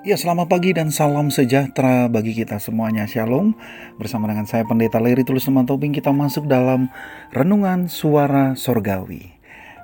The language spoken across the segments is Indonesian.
Ya, selamat pagi dan salam sejahtera bagi kita semuanya. Shalom. Bersama dengan saya Pendeta Leri Tulus Toping kita masuk dalam renungan suara sorgawi.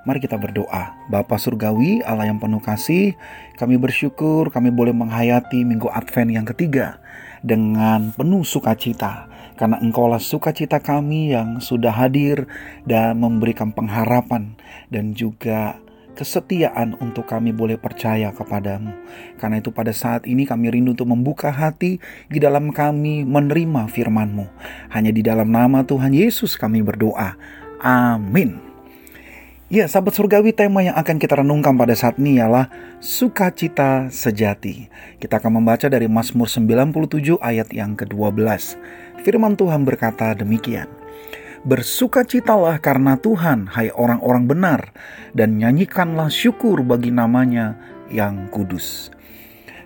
Mari kita berdoa. Bapa surgawi, Allah yang penuh kasih, kami bersyukur kami boleh menghayati minggu Advent yang ketiga dengan penuh sukacita. Karena engkaulah sukacita kami yang sudah hadir dan memberikan pengharapan dan juga kesetiaan untuk kami boleh percaya kepadamu. Karena itu pada saat ini kami rindu untuk membuka hati di dalam kami menerima firman-Mu. Hanya di dalam nama Tuhan Yesus kami berdoa. Amin. Ya, sahabat surgawi, tema yang akan kita renungkan pada saat ini ialah sukacita sejati. Kita akan membaca dari Mazmur 97 ayat yang ke-12. Firman Tuhan berkata demikian. Bersukacitalah karena Tuhan, hai orang-orang benar, dan nyanyikanlah syukur bagi namanya yang kudus.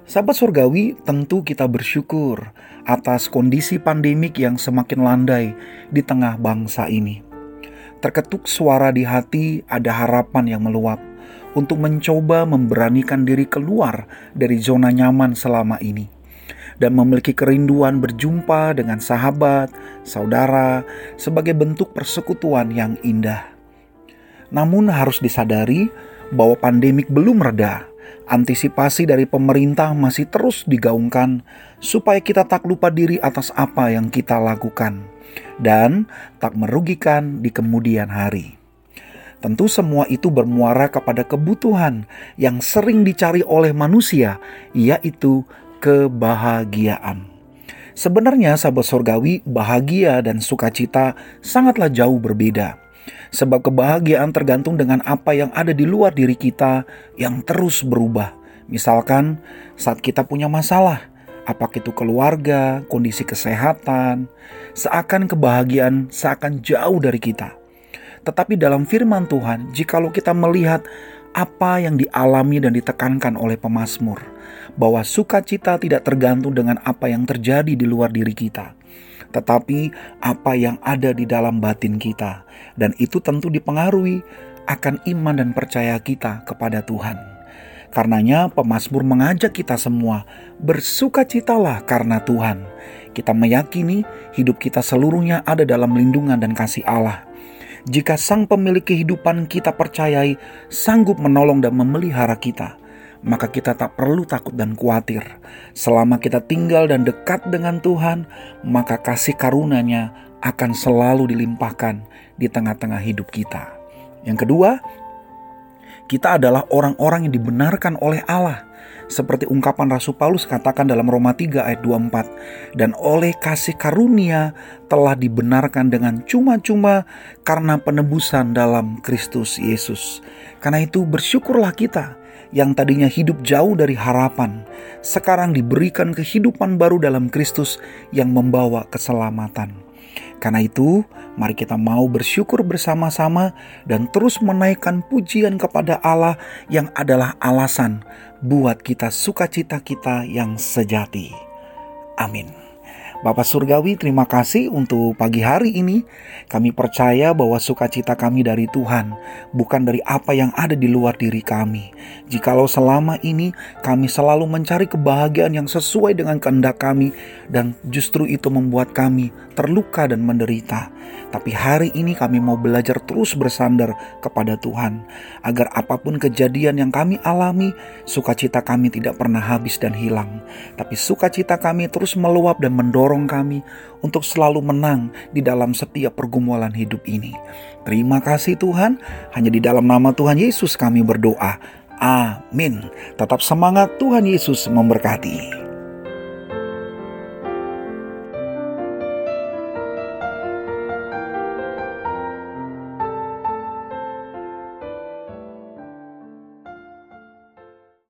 Sahabat surgawi, tentu kita bersyukur atas kondisi pandemik yang semakin landai di tengah bangsa ini. Terketuk suara di hati, ada harapan yang meluap untuk mencoba memberanikan diri keluar dari zona nyaman selama ini dan memiliki kerinduan berjumpa dengan sahabat, saudara, sebagai bentuk persekutuan yang indah. Namun, harus disadari bahwa pandemik belum reda. Antisipasi dari pemerintah masih terus digaungkan, supaya kita tak lupa diri atas apa yang kita lakukan dan tak merugikan di kemudian hari. Tentu, semua itu bermuara kepada kebutuhan yang sering dicari oleh manusia, yaitu kebahagiaan. Sebenarnya sahabat surgawi, bahagia dan sukacita sangatlah jauh berbeda. Sebab kebahagiaan tergantung dengan apa yang ada di luar diri kita yang terus berubah. Misalkan saat kita punya masalah, apakah itu keluarga, kondisi kesehatan, seakan kebahagiaan seakan jauh dari kita. Tetapi dalam firman Tuhan, jikalau kita melihat apa yang dialami dan ditekankan oleh pemazmur, bahwa sukacita tidak tergantung dengan apa yang terjadi di luar diri kita, tetapi apa yang ada di dalam batin kita, dan itu tentu dipengaruhi akan iman dan percaya kita kepada Tuhan. Karenanya pemazmur mengajak kita semua bersukacitalah karena Tuhan. Kita meyakini hidup kita seluruhnya ada dalam lindungan dan kasih Allah jika Sang Pemilik kehidupan kita percayai sanggup menolong dan memelihara kita, maka kita tak perlu takut dan khawatir. Selama kita tinggal dan dekat dengan Tuhan, maka kasih karunia-Nya akan selalu dilimpahkan di tengah-tengah hidup kita. Yang kedua, kita adalah orang-orang yang dibenarkan oleh Allah seperti ungkapan Rasul Paulus katakan dalam Roma 3 ayat 24 dan oleh kasih karunia telah dibenarkan dengan cuma-cuma karena penebusan dalam Kristus Yesus. Karena itu bersyukurlah kita yang tadinya hidup jauh dari harapan, sekarang diberikan kehidupan baru dalam Kristus yang membawa keselamatan. Karena itu, mari kita mau bersyukur bersama-sama dan terus menaikkan pujian kepada Allah yang adalah alasan buat kita sukacita kita yang sejati. Amin. Bapak Surgawi, terima kasih untuk pagi hari ini. Kami percaya bahwa sukacita kami dari Tuhan, bukan dari apa yang ada di luar diri kami. Jikalau selama ini kami selalu mencari kebahagiaan yang sesuai dengan kehendak kami, dan justru itu membuat kami terluka dan menderita. Tapi hari ini kami mau belajar terus bersandar kepada Tuhan, agar apa pun kejadian yang kami alami, sukacita kami tidak pernah habis dan hilang. Tapi sukacita kami terus meluap dan mendorong mendorong kami untuk selalu menang di dalam setiap pergumulan hidup ini. Terima kasih Tuhan, hanya di dalam nama Tuhan Yesus kami berdoa. Amin. Tetap semangat, Tuhan Yesus memberkati.